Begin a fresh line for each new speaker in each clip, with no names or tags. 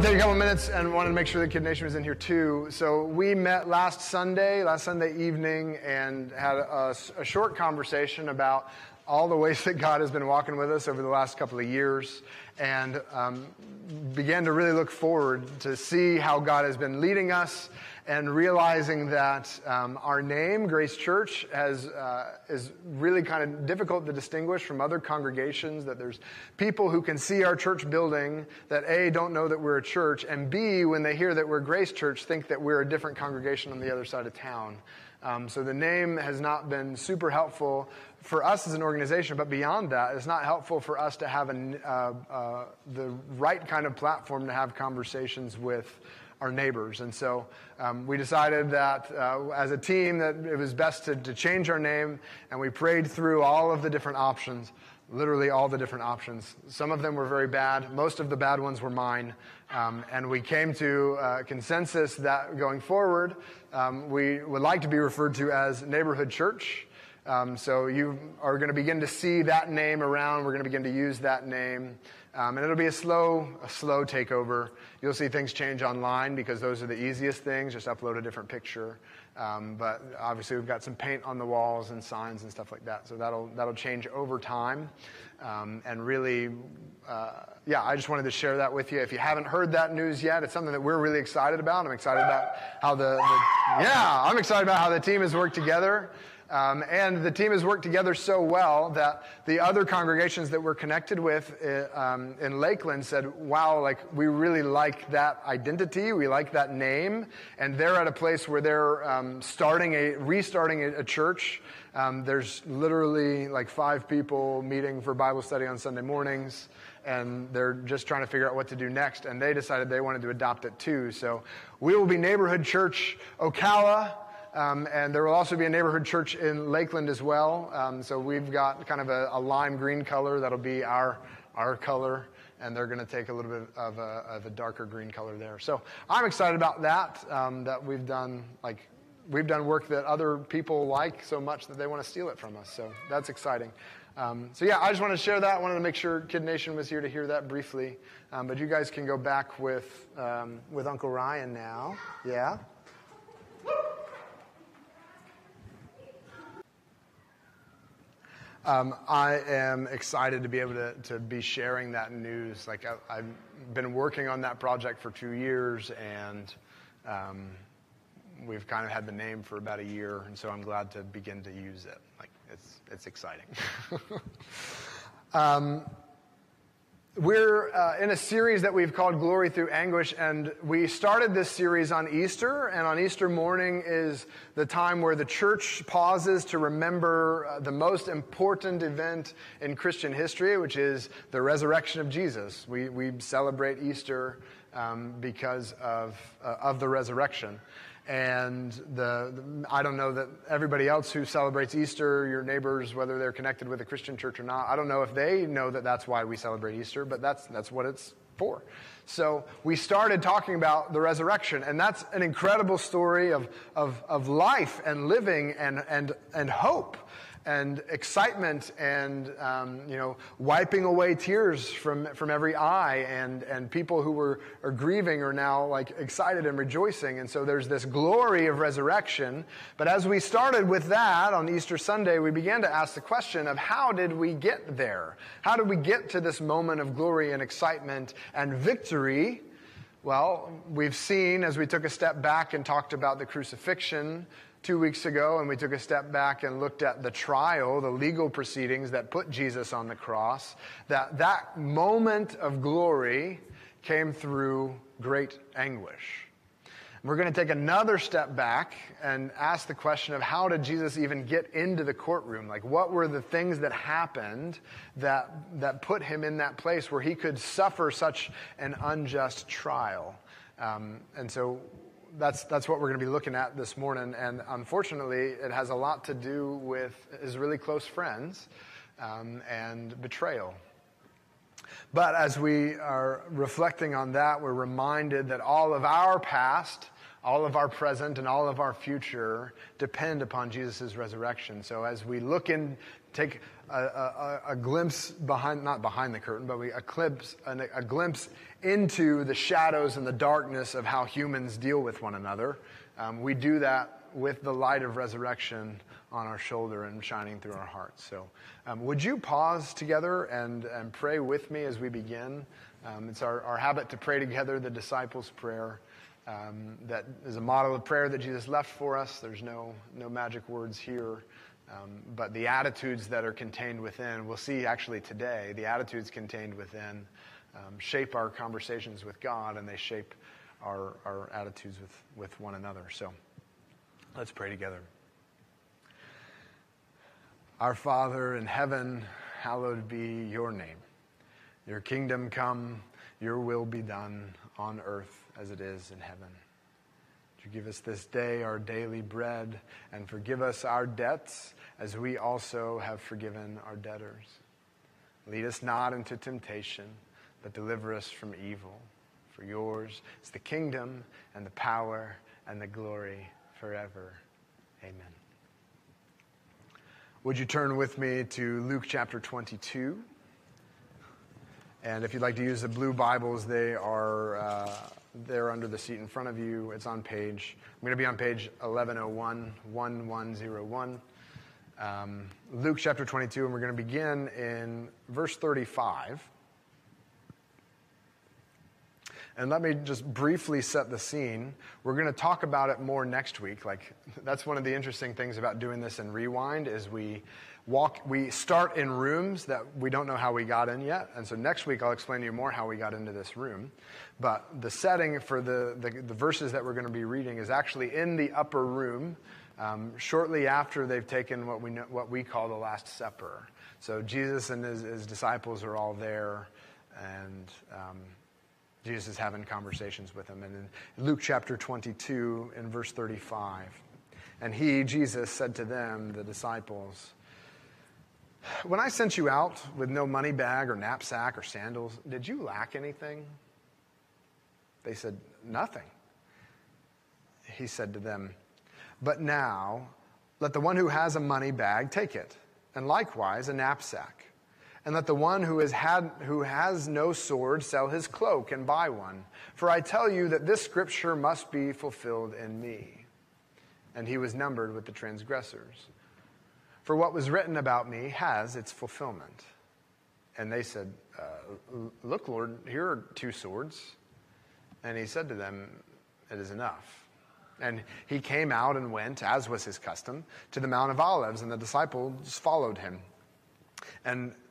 to take a couple minutes and wanted to make sure the Kid Nation was in here too. So we met last Sunday, last Sunday evening, and had a, a short conversation about all the ways that God has been walking with us over the last couple of years, and um, began to really look forward to see how God has been leading us and realizing that um, our name, Grace Church, has, uh, is really kind of difficult to distinguish from other congregations. That there's people who can see our church building that A, don't know that we're a church, and B, when they hear that we're Grace Church, think that we're a different congregation on the other side of town. Um, so the name has not been super helpful for us as an organization, but beyond that, it's not helpful for us to have a, uh, uh, the right kind of platform to have conversations with our neighbors. And so um, we decided that uh, as a team that it was best to, to change our name, and we prayed through all of the different options, literally all the different options. Some of them were very bad. Most of the bad ones were mine. Um, and we came to a consensus that going forward, um, we would like to be referred to as Neighborhood Church. Um, so you are going to begin to see that name around. We're going to begin to use that name. Um, and it'll be a slow, a slow takeover. You'll see things change online because those are the easiest things. Just upload a different picture. Um, but obviously, we've got some paint on the walls and signs and stuff like that. So that'll that'll change over time. Um, and really, uh, yeah, I just wanted to share that with you. If you haven't heard that news yet, it's something that we're really excited about. I'm excited about how the, the yeah, I'm excited about how the team has worked together. Um, and the team has worked together so well that the other congregations that we're connected with uh, um, in Lakeland said, wow, like we really like that identity. We like that name. And they're at a place where they're um, starting a, restarting a, a church. Um, there's literally like five people meeting for Bible study on Sunday mornings and they're just trying to figure out what to do next. And they decided they wanted to adopt it too. So we will be Neighborhood Church Ocala. Um, and there will also be a neighborhood church in Lakeland as well. Um, so we've got kind of a, a, lime green color that'll be our, our color. And they're going to take a little bit of a, of a, darker green color there. So I'm excited about that, um, that we've done, like, we've done work that other people like so much that they want to steal it from us. So that's exciting. Um, so yeah, I just wanted to share that. I wanted to make sure Kid Nation was here to hear that briefly. Um, but you guys can go back with, um, with Uncle Ryan now. Yeah? Um, I am excited to be able to, to be sharing that news. Like I, have been working on that project for two years, and um, we've kind of had the name for about a year, and so I'm glad to begin to use it. Like it's it's exciting. um, we're uh, in a series that we've called Glory Through Anguish, and we started this series on Easter. And on Easter morning is the time where the church pauses to remember uh, the most important event in Christian history, which is the resurrection of Jesus. We, we celebrate Easter um, because of, uh, of the resurrection. And the, the, I don't know that everybody else who celebrates Easter, your neighbors, whether they're connected with a Christian church or not, I don't know if they know that that's why we celebrate Easter, but that's, that's what it's for. So we started talking about the resurrection, and that's an incredible story of, of, of life and living and, and, and hope and excitement and um, you know wiping away tears from, from every eye and, and people who were are grieving are now like excited and rejoicing. And so there's this glory of resurrection. But as we started with that on easter sunday we began to ask the question of how did we get there? How did we get to this moment of glory and excitement and victory? Well, we've seen as we took a step back and talked about the crucifixion, two weeks ago and we took a step back and looked at the trial, the legal proceedings that put Jesus on the cross, that that moment of glory came through great anguish. We're going to take another step back and ask the question of how did Jesus even get into the courtroom? Like, what were the things that happened that, that put him in that place where he could suffer such an unjust trial? Um, and so that's, that's what we're going to be looking at this morning. And unfortunately, it has a lot to do with his really close friends um, and betrayal. But as we are reflecting on that, we're reminded that all of our past, all of our present and all of our future depend upon Jesus' resurrection. So as we look in, take a, a, a glimpse behind, not behind the curtain, but we, a, glimpse, a, a glimpse into the shadows and the darkness of how humans deal with one another, um, we do that with the light of resurrection on our shoulder and shining through our hearts. So, um, would you pause together and, and pray with me as we begin? Um, it's our, our habit to pray together the disciples' prayer. Um, that is a model of prayer that Jesus left for us. There's no, no magic words here. Um, but the attitudes that are contained within, we'll see actually today, the attitudes contained within um, shape our conversations with God and they shape our, our attitudes with, with one another. So let's pray together. Our Father in heaven, hallowed be your name. Your kingdom come, your will be done on earth as it is in heaven. You give us this day our daily bread and forgive us our debts as we also have forgiven our debtors. Lead us not into temptation, but deliver us from evil. For yours is the kingdom and the power and the glory forever. Amen. Would you turn with me to Luke chapter 22? And if you'd like to use the blue Bibles, they are uh, there under the seat in front of you. It's on page, I'm going to be on page 1101, 1101. Um, Luke chapter 22, and we're going to begin in verse 35. And let me just briefly set the scene. We're going to talk about it more next week. Like that's one of the interesting things about doing this in Rewind is we walk we start in rooms that we don't know how we got in yet. And so next week I'll explain to you more how we got into this room. But the setting for the, the, the verses that we're going to be reading is actually in the upper room um, shortly after they've taken what we, know, what we call the Last Supper. So Jesus and his, his disciples are all there, and um, Jesus is having conversations with them. And in Luke chapter 22, in verse 35, and he, Jesus, said to them, the disciples, When I sent you out with no money bag or knapsack or sandals, did you lack anything? They said, Nothing. He said to them, But now let the one who has a money bag take it, and likewise a knapsack and let the one who has, had, who has no sword sell his cloak and buy one. For I tell you that this scripture must be fulfilled in me. And he was numbered with the transgressors. For what was written about me has its fulfillment. And they said, uh, Look, Lord, here are two swords. And he said to them, It is enough. And he came out and went, as was his custom, to the Mount of Olives, and the disciples followed him. And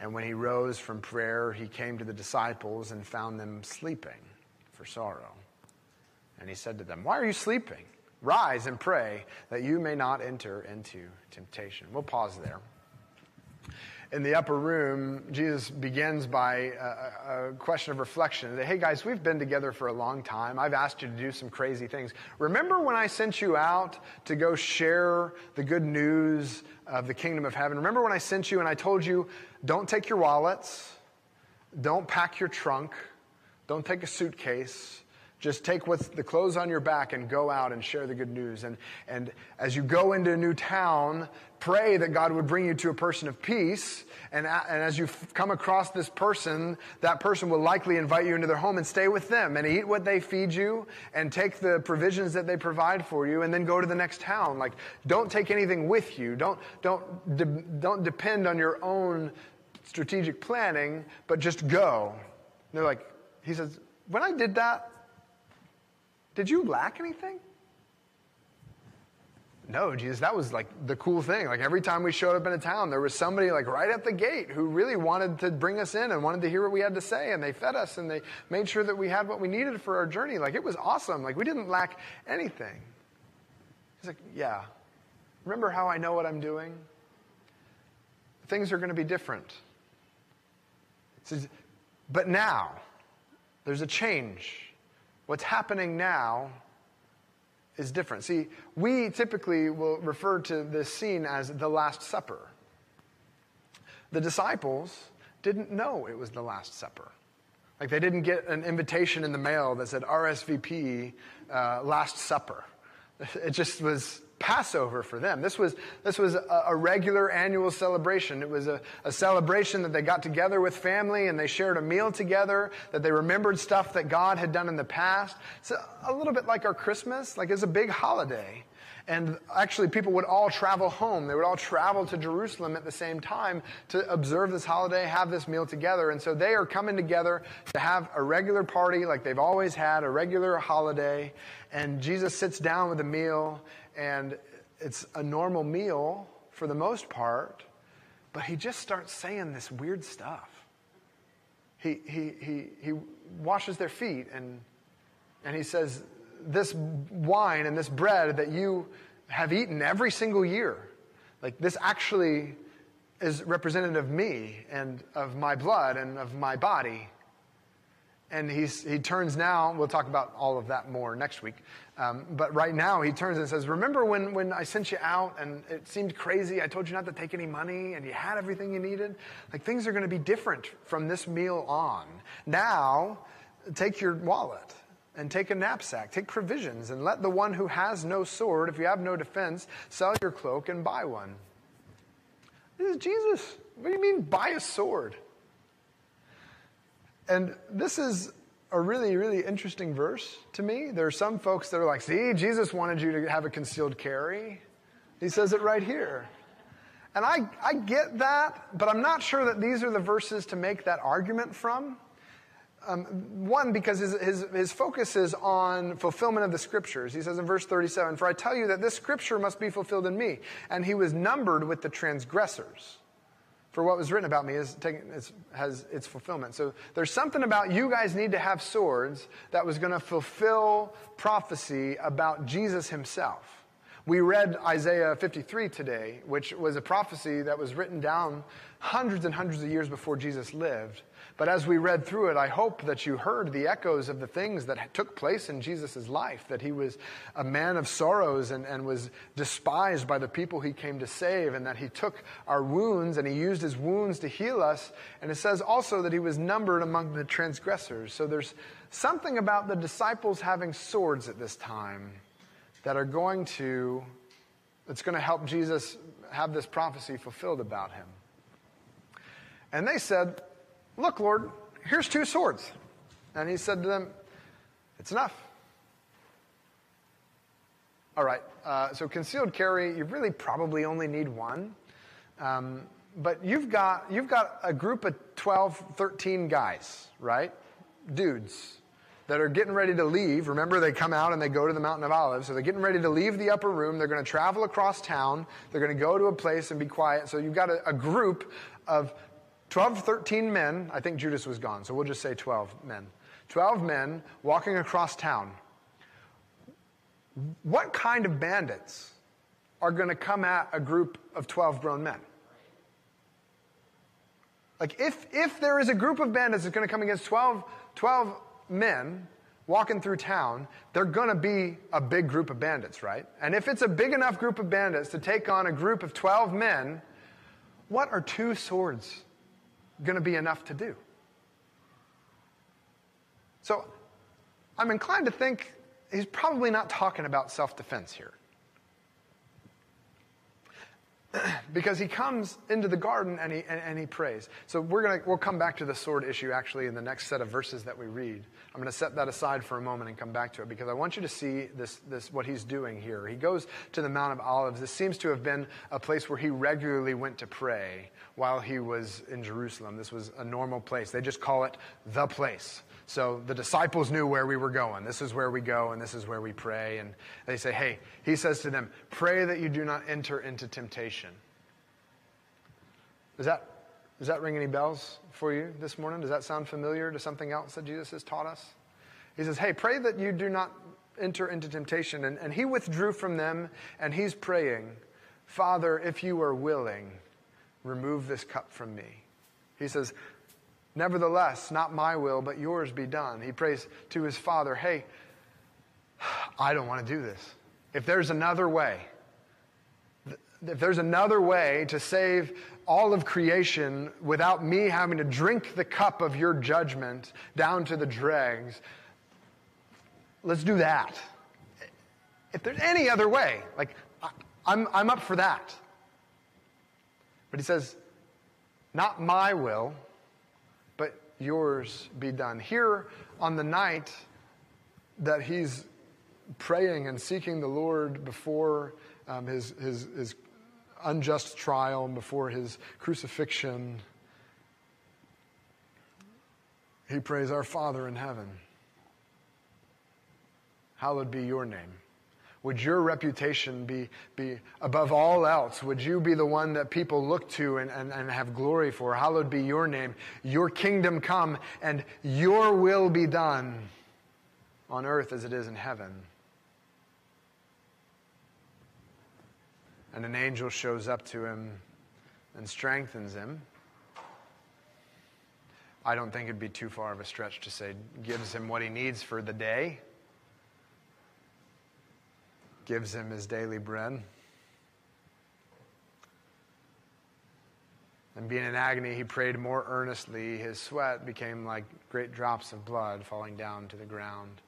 And when he rose from prayer, he came to the disciples and found them sleeping for sorrow. And he said to them, Why are you sleeping? Rise and pray that you may not enter into temptation. We'll pause there in the upper room, Jesus begins by a, a, question of reflection. Hey guys, we've been together for a long time. I've asked you to do some crazy things. Remember when I sent you out to go share the good news of the kingdom of heaven? Remember when I sent you and I told you, don't take your wallets, don't pack your trunk, don't take a suitcase. Just take what's the clothes on your back and go out and share the good news. And, and as you go into a new town, pray that God would bring you to a person of peace. And, and as you come across this person, that person will likely invite you into their home and stay with them and eat what they feed you and take the provisions that they provide for you and then go to the next town. Like, don't take anything with you. Don't, don't, de- don't depend on your own strategic planning, but just go. And they're like, he says, when I did that, did you lack anything? No, Jesus, that was like the cool thing. Like every time we showed up in a town, there was somebody like right at the gate who really wanted to bring us in and wanted to hear what we had to say. And they fed us and they made sure that we had what we needed for our journey. Like it was awesome. Like we didn't lack anything. He's like, Yeah. Remember how I know what I'm doing? Things are going to be different. He says, but now, there's a change. What's happening now is different. See, we typically will refer to this scene as the Last Supper. The disciples didn't know it was the Last Supper. Like they didn't get an invitation in the mail that said RSVP, uh, Last Supper. It just was Passover for them. This was, this was a, a regular annual celebration. It was a, a, celebration that they got together with family and they shared a meal together, that they remembered stuff that God had done in the past. It's a, a little bit like our Christmas, like it's a big holiday. And actually, people would all travel home. They would all travel to Jerusalem at the same time to observe this holiday, have this meal together. And so they are coming together to have a regular party like they've always had, a regular holiday. And Jesus sits down with a meal and it's a normal meal for the most part, but he just starts saying this weird stuff. He, he, he, he washes their feet and, and he says, This wine and this bread that you have eaten every single year, like this actually is representative of me and of my blood and of my body. And he's, he turns now, we'll talk about all of that more next week. Um, but right now, he turns and says, Remember when, when I sent you out and it seemed crazy? I told you not to take any money and you had everything you needed? Like things are going to be different from this meal on. Now, take your wallet and take a knapsack, take provisions, and let the one who has no sword, if you have no defense, sell your cloak and buy one. This is Jesus. What do you mean, buy a sword? And this is a really, really interesting verse to me. There are some folks that are like, see, Jesus wanted you to have a concealed carry. He says it right here. And I, I get that, but I'm not sure that these are the verses to make that argument from. Um, one, because his, his, his focus is on fulfillment of the scriptures. He says in verse 37, For I tell you that this scripture must be fulfilled in me. And he was numbered with the transgressors. For what was written about me is taking, has its fulfillment. So there's something about you guys need to have swords that was going to fulfill prophecy about Jesus himself. We read Isaiah 53 today, which was a prophecy that was written down hundreds and hundreds of years before Jesus lived. But as we read through it, I hope that you heard the echoes of the things that took place in Jesus' life, that he was a man of sorrows and, and was despised by the people he came to save, and that he took our wounds and he used his wounds to heal us. And it says also that he was numbered among the transgressors. So there's something about the disciples having swords at this time that are going to, that's going to help Jesus have this prophecy fulfilled about him. And they said, Look, Lord, here's two swords. And he said to them, It's enough. All right, uh, so concealed carry, you really probably only need one. Um, but you've got, you've got a group of 12, 13 guys, right? Dudes that are getting ready to leave. Remember, they come out and they go to the Mountain of Olives. So they're getting ready to leave the upper room. They're going to travel across town. They're going to go to a place and be quiet. So you've got a, a group of 12, 13 men, I think Judas was gone, so we'll just say 12 men. 12 men walking across town. What kind of bandits are going to come at a group of 12 grown men? Like, if, if there is a group of bandits that's going to come against 12, 12 men walking through town, they're going to be a big group of bandits, right? And if it's a big enough group of bandits to take on a group of 12 men, what are two swords going to be enough to do. So I'm inclined to think he's probably not talking about self defense here. because he comes into the garden and he, and, and he prays. So we're gonna, we'll come back to the sword issue actually in the next set of verses that we read. I'm going to set that aside for a moment and come back to it because I want you to see this, this, what he's doing here. He goes to the Mount of Olives. This seems to have been a place where he regularly went to pray while he was in Jerusalem. This was a normal place. They just call it the place. So the disciples knew where we were going. This is where we go and this is where we pray. And they say, hey, he says to them, pray that you do not enter into temptation. Does that, does that ring any bells for you this morning? Does that sound familiar to something else that Jesus has taught us? He says, hey, pray that you do not enter into temptation. And, and he withdrew from them, and he's praying, Father, if you are willing, remove this cup from me. He says, Nevertheless, not my will, but yours be done. He prays to his Father, Hey, I don't want to do this. If there's another way, if there's another way to save all of creation without me having to drink the cup of your judgment down to the dregs, let's do that. If there's any other way, like, I'm, I'm up for that. But he says, not my will, but yours be done. Here on the night that he's praying and seeking the Lord before um, his, his, his unjust trial and before his crucifixion, he prays, Our Father in heaven, hallowed be your name. Would your reputation be, be above all else? Would you be the one that people look to and, and, and have glory for? Hallowed be your name. Your kingdom come and your will be done on earth as it is in heaven. And an angel shows up to him and strengthens him. I don't think it'd be too far of a stretch to say, gives him what he needs for the day, gives him his daily bread. And being in agony, he prayed more earnestly. His sweat became like great drops of blood falling down to the ground.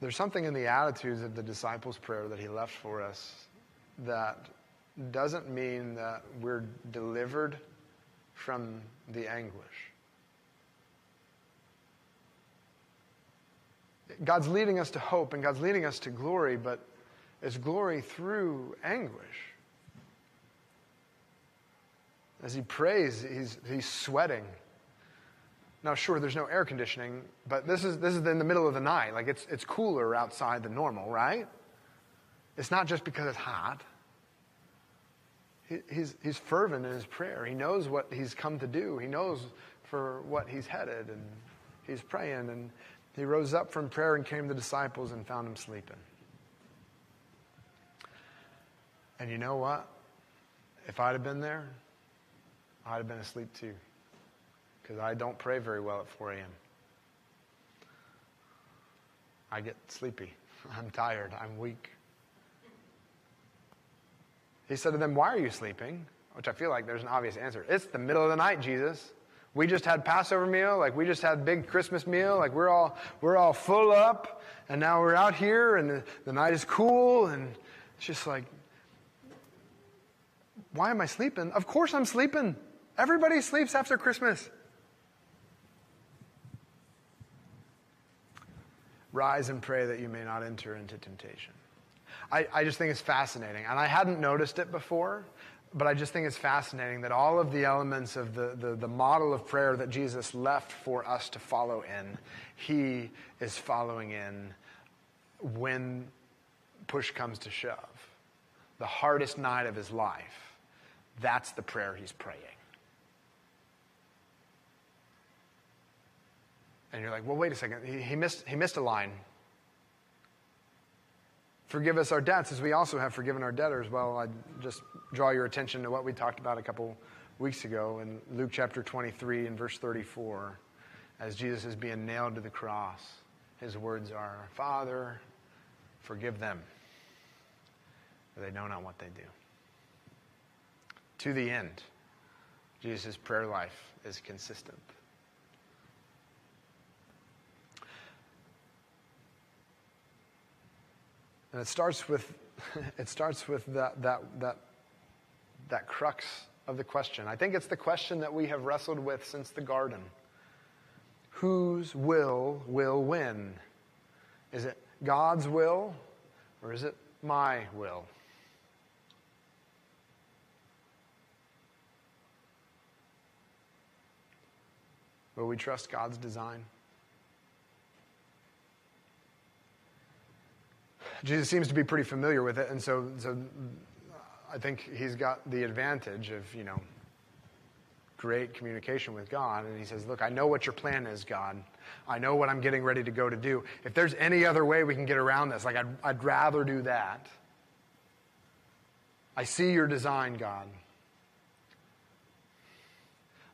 There's something in the attitudes of the disciples' prayer that he left for us that doesn't mean that we're delivered from the anguish. God's leading us to hope and God's leading us to glory, but it's glory through anguish. As he prays, he's, he's sweating. Now, sure, there's no air conditioning, but this is, this is in the middle of the night. Like, it's, it's cooler outside than normal, right? It's not just because it's hot. He, he's, he's fervent in his prayer. He knows what he's come to do, he knows for what he's headed, and he's praying. And he rose up from prayer and came to the disciples and found them sleeping. And you know what? If I'd have been there, I'd have been asleep too because I don't pray very well at 4 a.m. I get sleepy. I'm tired. I'm weak. He said to them, Why are you sleeping? Which I feel like there's an obvious answer. It's the middle of the night, Jesus. We just had Passover meal, like we just had big Christmas meal, like we're all we're all full up, and now we're out here and the, the night is cool, and it's just like, why am I sleeping? Of course I'm sleeping. Everybody sleeps after Christmas. Rise and pray that you may not enter into temptation. I, I just think it's fascinating. And I hadn't noticed it before, but I just think it's fascinating that all of the elements of the, the, the, model of prayer that Jesus left for us to follow in, he is following in when push comes to shove. The hardest night of his life, that's the prayer he's praying. And you're like, well, wait a second. He, he, missed, he missed a line. Forgive us our debts as we also have forgiven our debtors. Well, I just draw your attention to what we talked about a couple weeks ago in Luke chapter 23 and verse 34. As Jesus is being nailed to the cross, his words are, Father, forgive them, for they know not what they do. To the end, Jesus' prayer life is consistent. And it starts with, it starts with that, that, that, that crux of the question. I think it's the question that we have wrestled with since the garden. Whose will will win? Is it God's will or is it my will? Will we trust God's design? Jesus seems to be pretty familiar with it, and so, so I think he's got the advantage of, you know, great communication with God. And he says, Look, I know what your plan is, God. I know what I'm getting ready to go to do. If there's any other way we can get around this, like I'd, I'd rather do that. I see your design, God.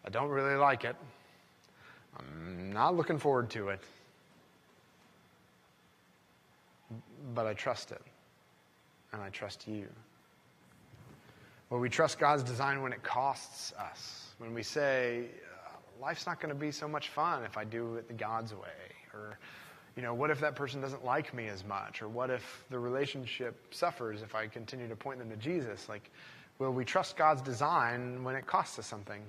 I don't really like it. I'm not looking forward to it. But I trust it. And I trust you. Well, we trust God's design when it costs us. When we say, uh, life's not going to be so much fun if I do it the God's way. Or, you know, what if that person doesn't like me as much? Or what if the relationship suffers if I continue to point them to Jesus? Like, will we trust God's design when it costs us something?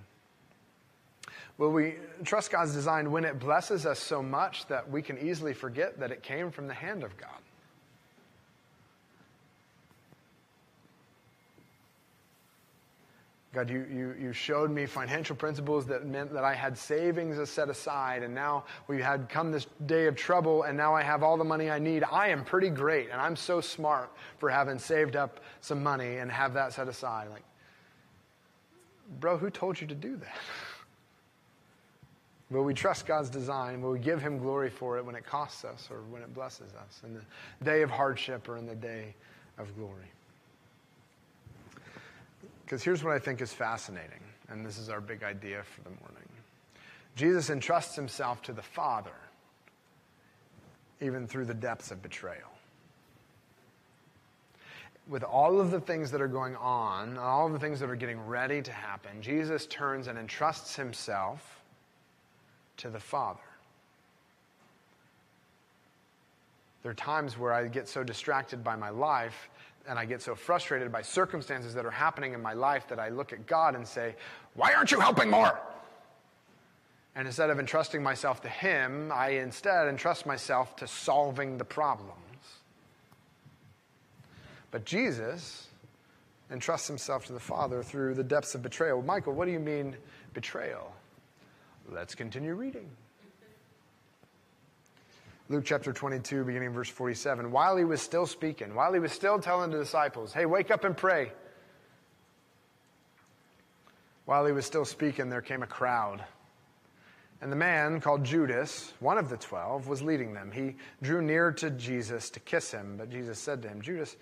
Will we trust God's design when it blesses us so much that we can easily forget that it came from the hand of God? God, you, you, you showed me financial principles that meant that I had savings set aside, and now we had come this day of trouble, and now I have all the money I need. I am pretty great, and I'm so smart for having saved up some money and have that set aside. Like, bro, who told you to do that? Will we trust God's design? Will we give Him glory for it when it costs us or when it blesses us in the day of hardship or in the day of glory? Because here's what I think is fascinating, and this is our big idea for the morning. Jesus entrusts himself to the Father, even through the depths of betrayal. With all of the things that are going on, all of the things that are getting ready to happen, Jesus turns and entrusts himself to the Father. There are times where I get so distracted by my life and I get so frustrated by circumstances that are happening in my life that I look at God and say, Why aren't you helping more? And instead of entrusting myself to Him, I instead entrust myself to solving the problems. But Jesus entrusts himself to the Father through the depths of betrayal. Michael, what do you mean betrayal? Let's continue reading. Luke chapter 22, beginning verse 47. While he was still speaking, while he was still telling the disciples, hey, wake up and pray. While he was still speaking, there came a crowd. And the man called Judas, one of the twelve, was leading them. He drew near to Jesus to kiss him, but Jesus said to him, Judas,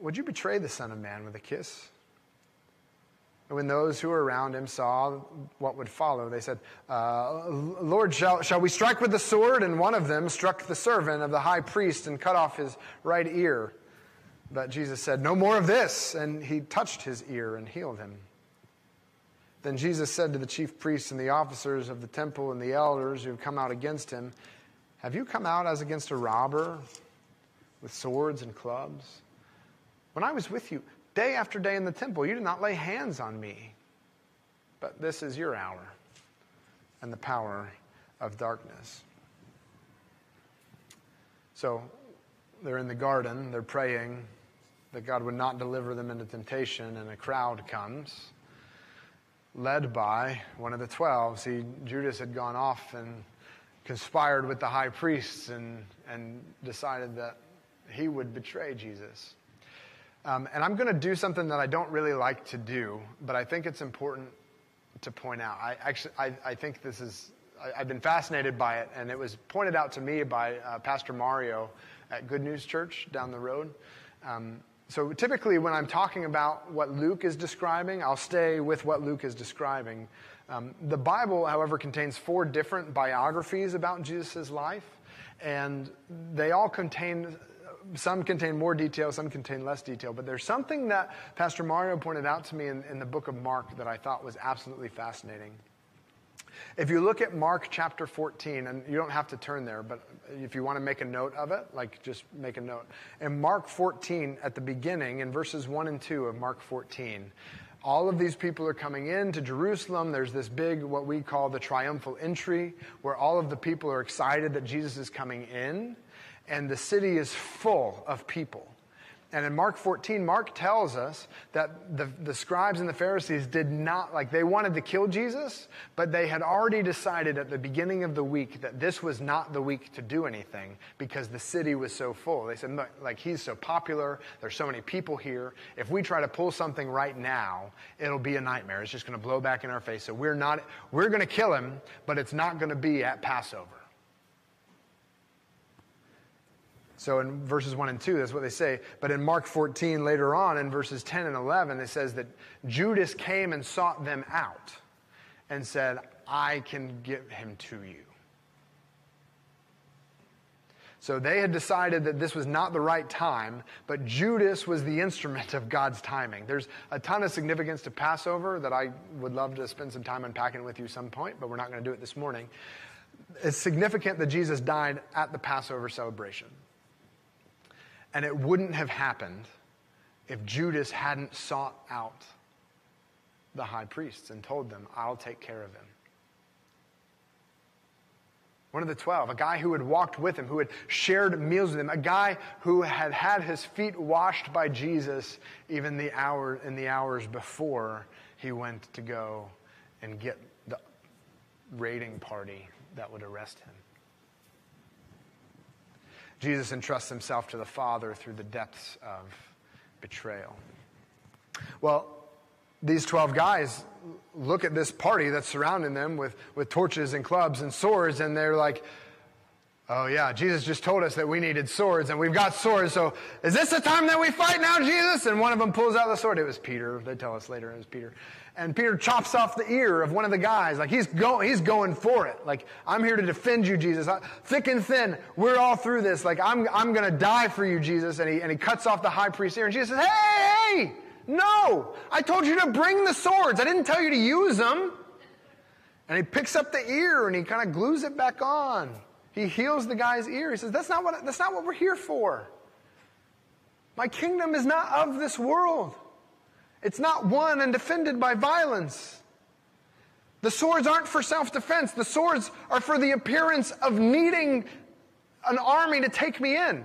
would you betray the Son of Man with a kiss? And when those who were around him saw what would follow, they said, uh, Lord, shall, shall we strike with the sword? And one of them struck the servant of the high priest and cut off his right ear. But Jesus said, No more of this. And he touched his ear and healed him. Then Jesus said to the chief priests and the officers of the temple and the elders who had come out against him, Have you come out as against a robber with swords and clubs? When I was with you, Day after day in the temple, you did not lay hands on me. But this is your hour and the power of darkness. So they're in the garden, they're praying that God would not deliver them into temptation, and a crowd comes, led by one of the twelve. See, Judas had gone off and conspired with the high priests and, and decided that he would betray Jesus. Um, and I'm going to do something that I don't really like to do, but I think it's important to point out. I actually, I, I think this is, I, have been fascinated by it, and it was pointed out to me by uh, Pastor Mario at Good News Church down the road. Um, so typically, when I'm talking about what Luke is describing, I'll stay with what Luke is describing. Um, the Bible, however, contains four different biographies about Jesus' life, and they all contain some contain more detail, some contain less detail, but there's something that Pastor Mario pointed out to me in, in the book of Mark that I thought was absolutely fascinating. If you look at Mark chapter 14, and you don't have to turn there, but if you want to make a note of it, like just make a note. In Mark 14, at the beginning, in verses 1 and 2 of Mark 14, all of these people are coming in to Jerusalem. There's this big, what we call the triumphal entry, where all of the people are excited that Jesus is coming in and the city is full of people. And in Mark 14, Mark tells us that the, the scribes and the Pharisees did not, like, they wanted to kill Jesus, but they had already decided at the beginning of the week that this was not the week to do anything because the city was so full. They said, like, he's so popular, there's so many people here. If we try to pull something right now, it'll be a nightmare. It's just going to blow back in our face. So we're not, we're going to kill him, but it's not going to be at Passover. So in verses 1 and 2, that's what they say. But in Mark 14, later on, in verses 10 and 11, it says that Judas came and sought them out and said, I can give him to you. So they had decided that this was not the right time, but Judas was the instrument of God's timing. There's a ton of significance to Passover that I would love to spend some time unpacking with you some point, but we're not going to do it this morning. It's significant that Jesus died at the Passover celebration. And it wouldn't have happened if Judas hadn't sought out the high priests and told them, I'll take care of him. One of the twelve, a guy who had walked with him, who had shared meals with him, a guy who had had his feet washed by Jesus even the hour, in the hours before he went to go and get the raiding party that would arrest him. Jesus entrusts himself to the Father through the depths of betrayal. Well, these 12 guys look at this party that's surrounding them with, with torches and clubs and swords, and they're like, Oh, yeah, Jesus just told us that we needed swords, and we've got swords, so is this the time that we fight now, Jesus? And one of them pulls out the sword. It was Peter. They tell us later it was Peter and Peter chops off the ear of one of the guys. Like he's going, he's going for it. Like I'm here to defend you, Jesus. Thick and thin, we're all through this. Like I'm, I'm to die for you, Jesus. And he, and he cuts off the high priest's ear. And Jesus says, Hey, hey, no! I told you to bring the swords. I didn't tell you to use them. And he picks up the ear and he kind of glues it back on. He heals the guy's ear. He says, That's not what, that's not what we're here for. My kingdom is not of this world. It's not won and defended by violence. The swords aren't for self defense. The swords are for the appearance of needing an army to take me in.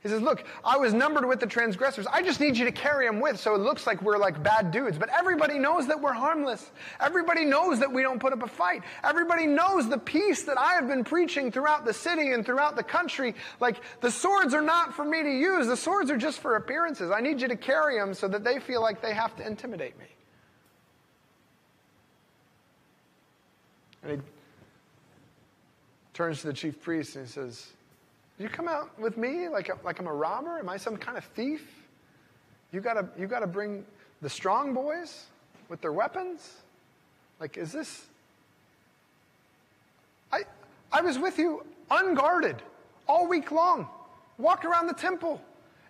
He says, Look, I was numbered with the transgressors. I just need you to carry them with so it looks like we're like bad dudes. But everybody knows that we're harmless. Everybody knows that we don't put up a fight. Everybody knows the peace that I have been preaching throughout the city and throughout the country. Like, the swords are not for me to use, the swords are just for appearances. I need you to carry them so that they feel like they have to intimidate me. And he turns to the chief priest and he says, you come out with me like, like I'm a robber? Am I some kind of thief? You gotta, you gotta bring the strong boys with their weapons? Like, is this. I, I was with you unguarded all week long, walked around the temple.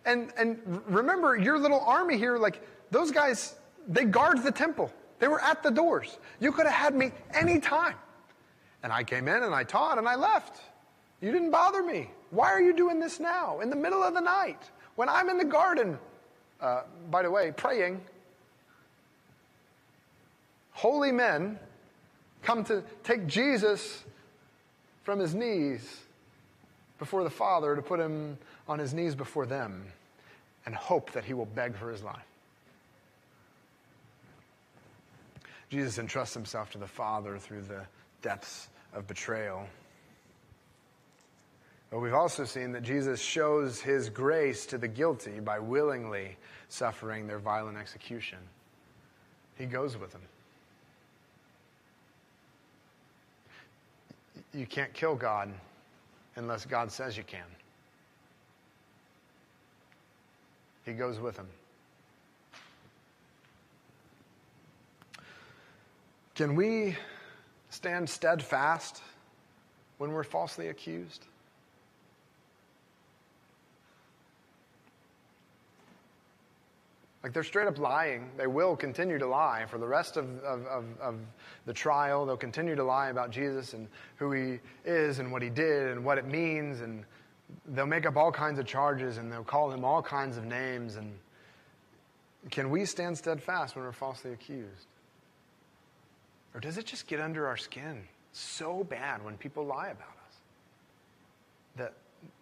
And, and remember, your little army here, like, those guys, they guard the temple. They were at the doors. You could have had me any time. And I came in and I taught and I left. You didn't bother me. Why are you doing this now, in the middle of the night, when I'm in the garden, uh, by the way, praying? Holy men come to take Jesus from his knees before the Father to put him on his knees before them and hope that he will beg for his life. Jesus entrusts himself to the Father through the depths of betrayal. But we've also seen that Jesus shows his grace to the guilty by willingly suffering their violent execution. He goes with them. You can't kill God unless God says you can. He goes with them. Can we stand steadfast when we're falsely accused? Like they're straight up lying. They will continue to lie for the rest of, of, of, of, the trial. They'll continue to lie about Jesus and who he is and what he did and what it means. And they'll make up all kinds of charges and they'll call him all kinds of names. And can we stand steadfast when we're falsely accused? Or does it just get under our skin so bad when people lie about us that,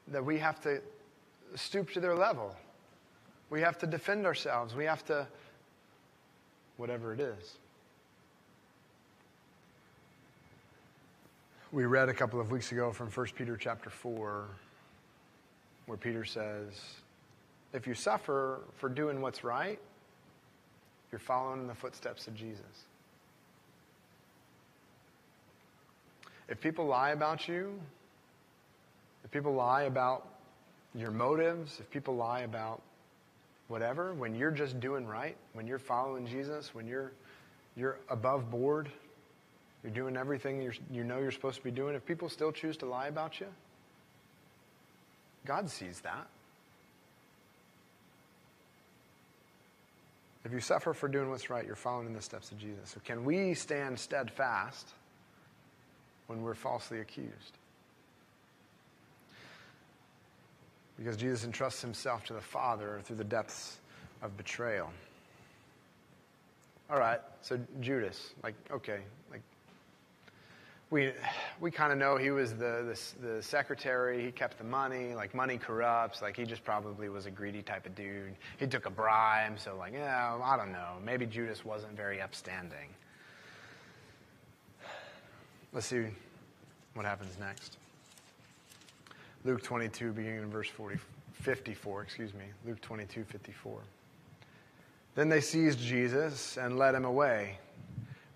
that we have to stoop to their level? We have to defend ourselves. We have to, whatever it is. We read a couple of weeks ago from 1 Peter chapter 4, where Peter says, If you suffer for doing what's right, you're following in the footsteps of Jesus. If people lie about you, if people lie about your motives, if people lie about whatever, when you're just doing right, when you're following Jesus, when you're, you're above board, you're doing everything you're, you know you're supposed to be doing, if people still choose to lie about you, God sees that. If you suffer for doing what's right, you're following in the steps of Jesus. So, can we stand steadfast when we're falsely accused? Because Jesus entrusts himself to the Father through the depths of betrayal. All right, so Judas, like, okay, like, we, we kind of know he was the, the, the, secretary. He kept the money. Like, money corrupts. Like, he just probably was a greedy type of dude. He took a bribe. So, like, yeah, I don't know. Maybe Judas wasn't very upstanding. Let's see what happens next. Luke 22, beginning in verse 40, 54, excuse me. Luke 22, 54. Then they seized Jesus and led him away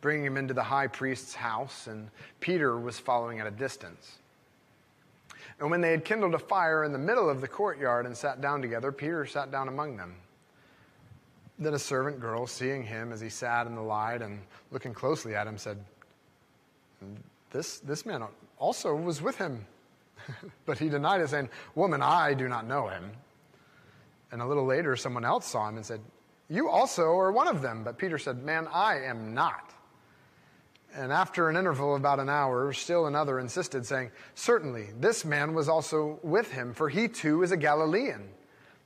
bringing him into the high priest's house, and Peter was following at a distance. And when they had kindled a fire in the middle of the courtyard and sat down together, Peter sat down among them. Then a servant girl, seeing him as he sat in the light and looking closely at him, said, This, this man also was with him. but he denied it, saying, Woman, I do not know him. And a little later, someone else saw him and said, You also are one of them. But Peter said, Man, I am not. And after an interval of about an hour, still another insisted, saying, Certainly, this man was also with him, for he too is a Galilean.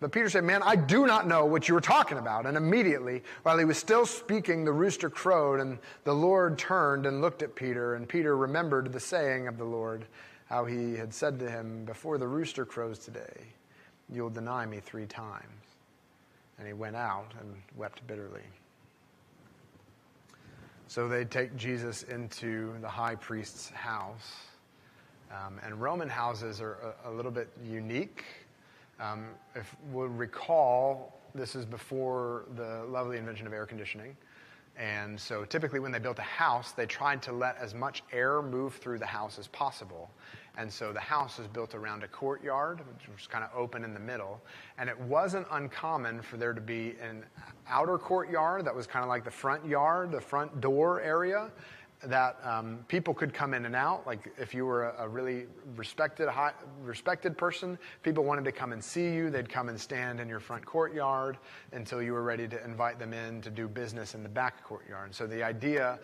But Peter said, Man, I do not know what you are talking about. And immediately, while he was still speaking, the rooster crowed, and the Lord turned and looked at Peter. And Peter remembered the saying of the Lord, how he had said to him, Before the rooster crows today, you'll deny me three times. And he went out and wept bitterly. So they take Jesus into the high priest's house. Um, and Roman houses are a, a little bit unique. Um, if we'll recall, this is before the lovely invention of air conditioning. And so typically, when they built a house, they tried to let as much air move through the house as possible. And so the house was built around a courtyard, which was kind of open in the middle. And it wasn't uncommon for there to be an outer courtyard that was kind of like the front yard, the front door area, that um, people could come in and out. Like if you were a, a really respected, high, respected person, people wanted to come and see you. They'd come and stand in your front courtyard until you were ready to invite them in to do business in the back courtyard. So the idea,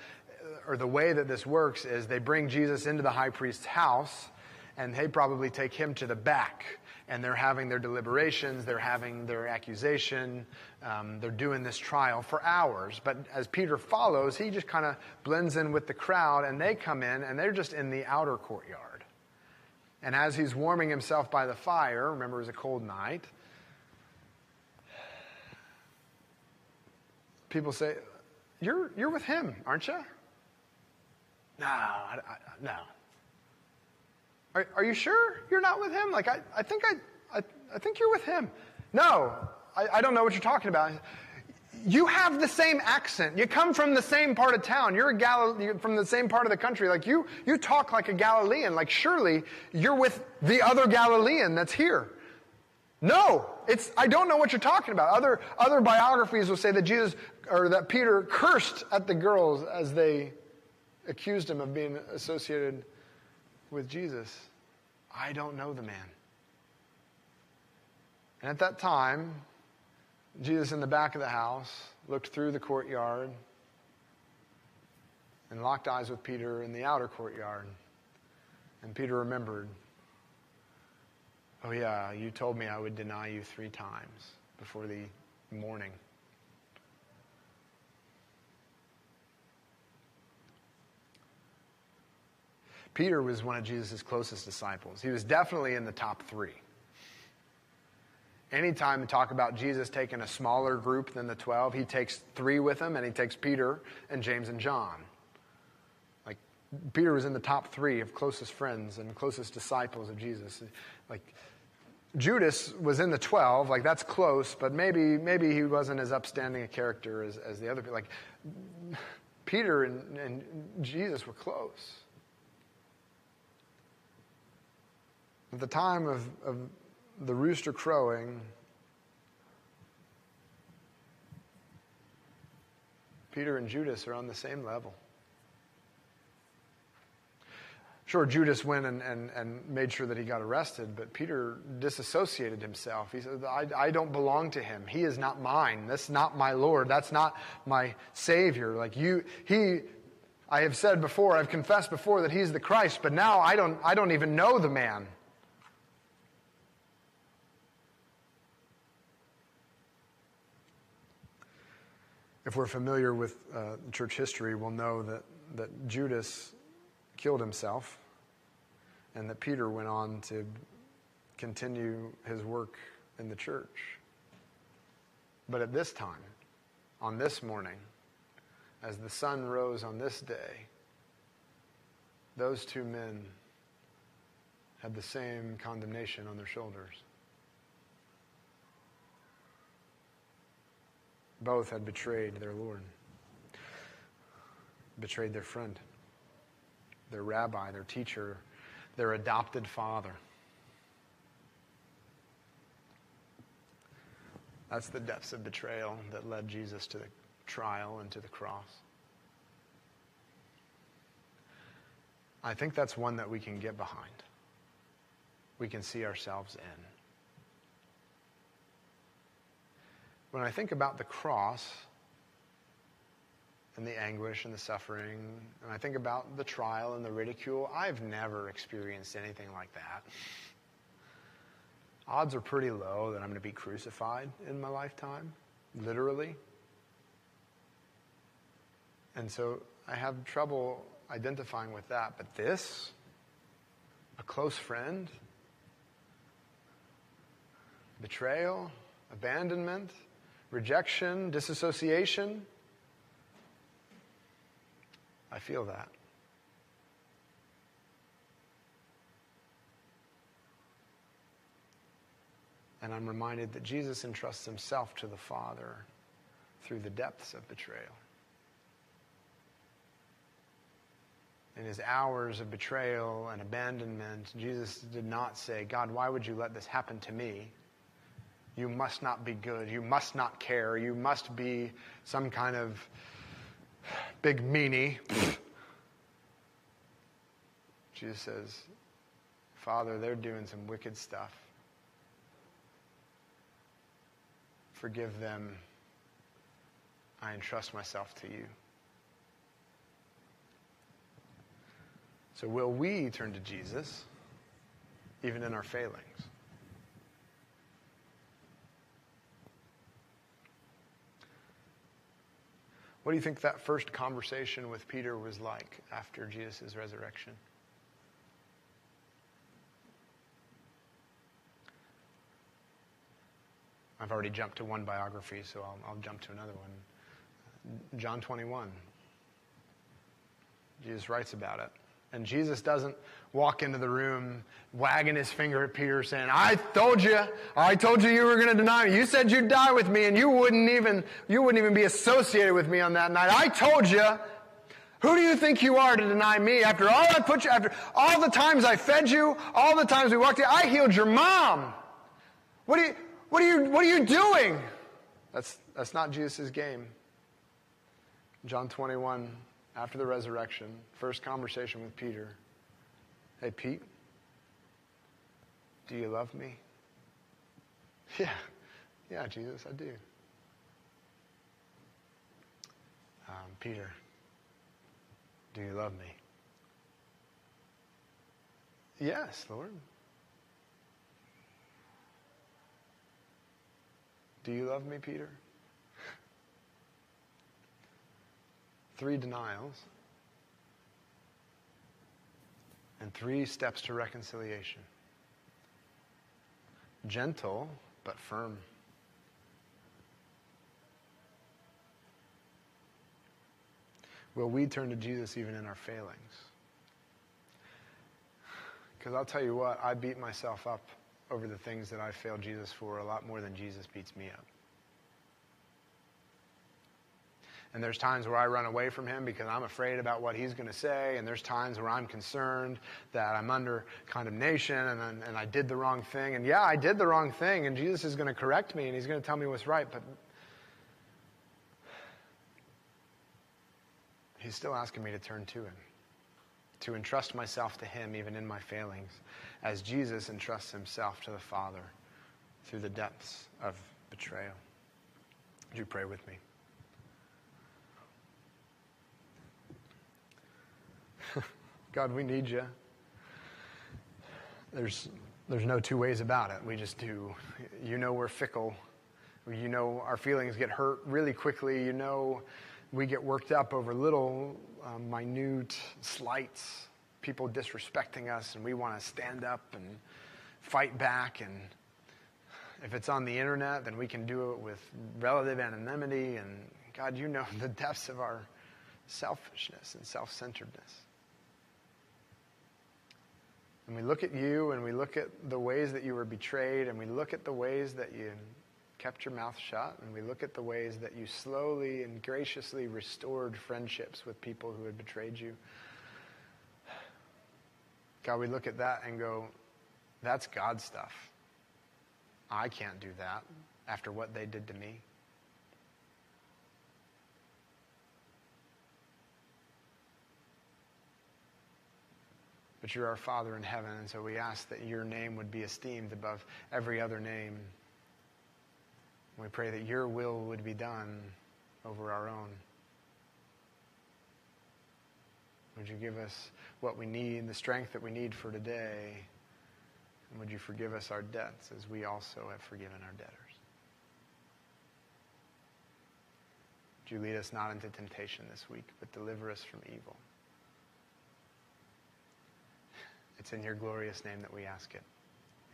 or the way that this works, is they bring Jesus into the high priest's house and they probably take him to the back and they're having their deliberations, they're having their accusation, um, they're doing this trial for hours. But as Peter follows, he just kind of blends in with the crowd, and they come in and they're just in the outer courtyard. And as he's warming himself by the fire, remember it was a cold night, people say, You're, you're with him, aren't you? No, I, I, no. Are, are you sure you're not with him? Like, I, I think I, I, I think you're with him. No, I, I don't know what you're talking about. You have the same accent. You come from the same part of town. You're a Gal- from the same part of the country. Like you, you talk like a Galilean. Like surely you're with the other Galilean that's here. No, it's, I don't know what you're talking about. Other, other biographies will say that Jesus, or that Peter cursed at the girls as they accused him of being associated with Jesus. I don't know the man. And at that time, Jesus in the back of the house looked through the courtyard and locked eyes with Peter in the outer courtyard. And Peter remembered, Oh, yeah, you told me I would deny you three times before the morning. Peter was one of Jesus' closest disciples. He was definitely in the top three. Anytime we talk about Jesus taking a smaller group than the 12, he takes three with him and he takes Peter and James and John. Like, Peter was in the top three of closest friends and closest disciples of Jesus. Like, Judas was in the 12, like that's close, but maybe, maybe he wasn't as upstanding a character as, as the other people. Like, Peter and, and Jesus were close. At the time of, of the rooster crowing, Peter and Judas are on the same level. Sure, Judas went and, and, and made sure that he got arrested, but Peter disassociated himself. He said, I, I don't belong to him. He is not mine. That's not my Lord. That's not my Savior. Like you, he, I have said before, I've confessed before that he's the Christ, but now I don't, I don't even know the man. If we're familiar with uh, church history, we'll know that, that Judas killed himself and that Peter went on to continue his work in the church. But at this time, on this morning, as the sun rose on this day, those two men had the same condemnation on their shoulders. Both had betrayed their Lord, betrayed their friend, their rabbi, their teacher, their adopted father. That's the depths of betrayal that led Jesus to the trial and to the cross. I think that's one that we can get behind. We can see ourselves in. When I think about the cross and the anguish and the suffering, and I think about the trial and the ridicule, I've never experienced anything like that. Odds are pretty low that I'm going to be crucified in my lifetime, literally. And so I have trouble identifying with that. But this, a close friend, betrayal, abandonment, rejection, disassociation. I feel that. And I'm reminded that Jesus entrusts himself to the Father through the depths of betrayal. In his hours of betrayal and abandonment, Jesus did not say, God, why would you let this happen to me? You must not be good. You must not care. You must be some kind of big meanie. Jesus says, Father, they're doing some wicked stuff. Forgive them. I entrust myself to you. So, will we turn to Jesus even in our failings? What do you think that first conversation with Peter was like after Jesus' resurrection? I've already jumped to one biography, so I'll, I'll jump to another one. John 21. Jesus writes about it. And Jesus doesn't walk into the room wagging his finger at Peter saying, I told you, I told you you were going to deny me. You said you'd die with me and you wouldn't even, you wouldn't even be associated with me on that night. I told you. Who do you think you are to deny me after all I put you, after all the times I fed you, all the times we walked here, I healed your mom. What are you, what are you, what are you doing? That's, that's not Jesus' game. John 21, after the resurrection, first conversation with Peter. Hey, Pete, do you love me? Yeah, yeah, Jesus, I do. Um, Peter, do you love me? Yes, Lord. Do you love me, Peter? Three denials and three steps to reconciliation gentle but firm. Will we turn to Jesus even in our failings? Because I'll tell you what, I beat myself up over the things that I failed Jesus for a lot more than Jesus beats me up. And there's times where I run away from him because I'm afraid about what he's going to say. And there's times where I'm concerned that I'm under condemnation and, and I did the wrong thing. And yeah, I did the wrong thing. And Jesus is going to correct me and he's going to tell me what's right. But he's still asking me to turn to him, to entrust myself to him even in my failings, as Jesus entrusts himself to the Father through the depths of betrayal. Would you pray with me? God, we need you. There's, there's no two ways about it. We just do. You know we're fickle. You know our feelings get hurt really quickly. You know we get worked up over little, um, minute slights, people disrespecting us, and we want to stand up and fight back. And if it's on the internet, then we can do it with relative anonymity. And God, you know the depths of our selfishness and self centeredness. And we look at you and we look at the ways that you were betrayed and we look at the ways that you kept your mouth shut and we look at the ways that you slowly and graciously restored friendships with people who had betrayed you. God, we look at that and go, that's God stuff. I can't do that after what they did to me. But you're our Father in heaven, and so we ask that your name would be esteemed above every other name. We pray that your will would be done over our own. Would you give us what we need, the strength that we need for today? And would you forgive us our debts as we also have forgiven our debtors? Would you lead us not into temptation this week, but deliver us from evil? It's in your glorious name that we ask it.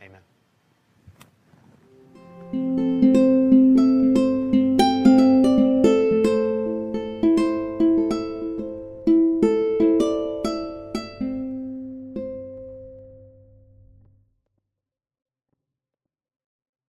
Amen.